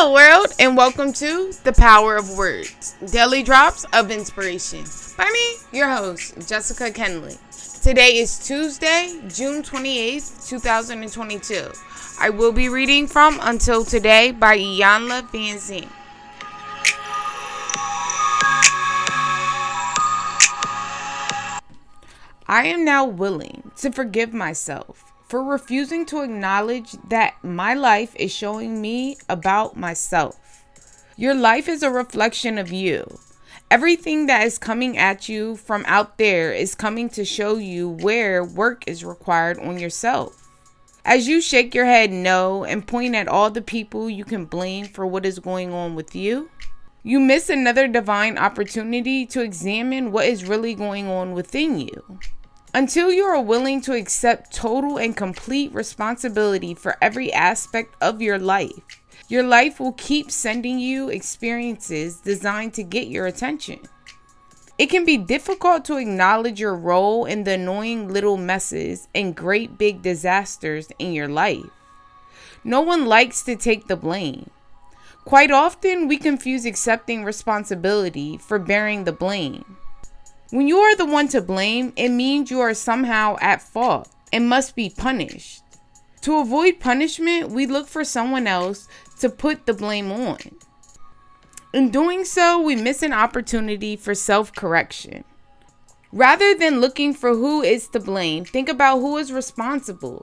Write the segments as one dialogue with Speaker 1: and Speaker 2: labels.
Speaker 1: Hello, world, and welcome to The Power of Words Daily Drops of Inspiration by me, your host, Jessica Kenley. Today is Tuesday, June 28th, 2022. I will be reading from Until Today by Iyanla Vanzant. I am now willing to forgive myself for refusing to acknowledge that my life is showing me about myself. Your life is a reflection of you. Everything that is coming at you from out there is coming to show you where work is required on yourself. As you shake your head no and point at all the people you can blame for what is going on with you, you miss another divine opportunity to examine what is really going on within you. Until you are willing to accept total and complete responsibility for every aspect of your life, your life will keep sending you experiences designed to get your attention. It can be difficult to acknowledge your role in the annoying little messes and great big disasters in your life. No one likes to take the blame. Quite often, we confuse accepting responsibility for bearing the blame. When you are the one to blame, it means you are somehow at fault and must be punished. To avoid punishment, we look for someone else to put the blame on. In doing so, we miss an opportunity for self correction. Rather than looking for who is to blame, think about who is responsible.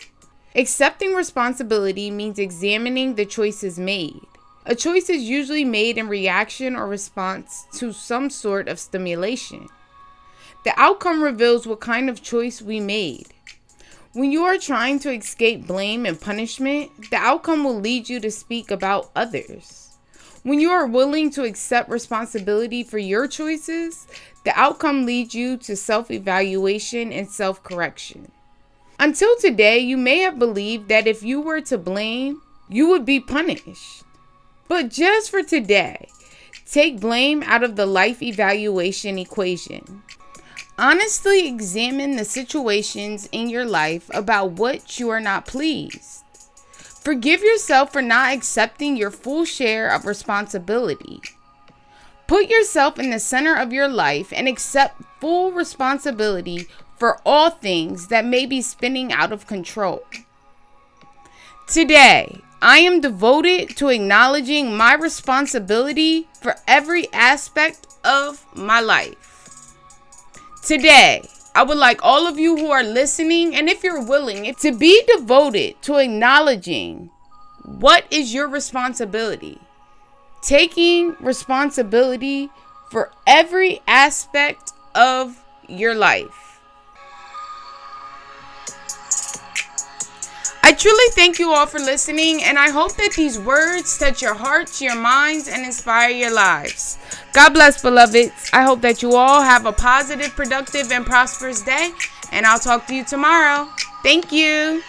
Speaker 1: Accepting responsibility means examining the choices made. A choice is usually made in reaction or response to some sort of stimulation. The outcome reveals what kind of choice we made. When you are trying to escape blame and punishment, the outcome will lead you to speak about others. When you are willing to accept responsibility for your choices, the outcome leads you to self evaluation and self correction. Until today, you may have believed that if you were to blame, you would be punished. But just for today, take blame out of the life evaluation equation. Honestly examine the situations in your life about what you are not pleased. Forgive yourself for not accepting your full share of responsibility. Put yourself in the center of your life and accept full responsibility for all things that may be spinning out of control. Today, I am devoted to acknowledging my responsibility for every aspect of my life. Today, I would like all of you who are listening, and if you're willing, to be devoted to acknowledging what is your responsibility. Taking responsibility for every aspect of your life. I truly thank you all for listening, and I hope that these words touch your hearts, your minds, and inspire your lives. God bless, beloveds. I hope that you all have a positive, productive, and prosperous day, and I'll talk to you tomorrow. Thank you.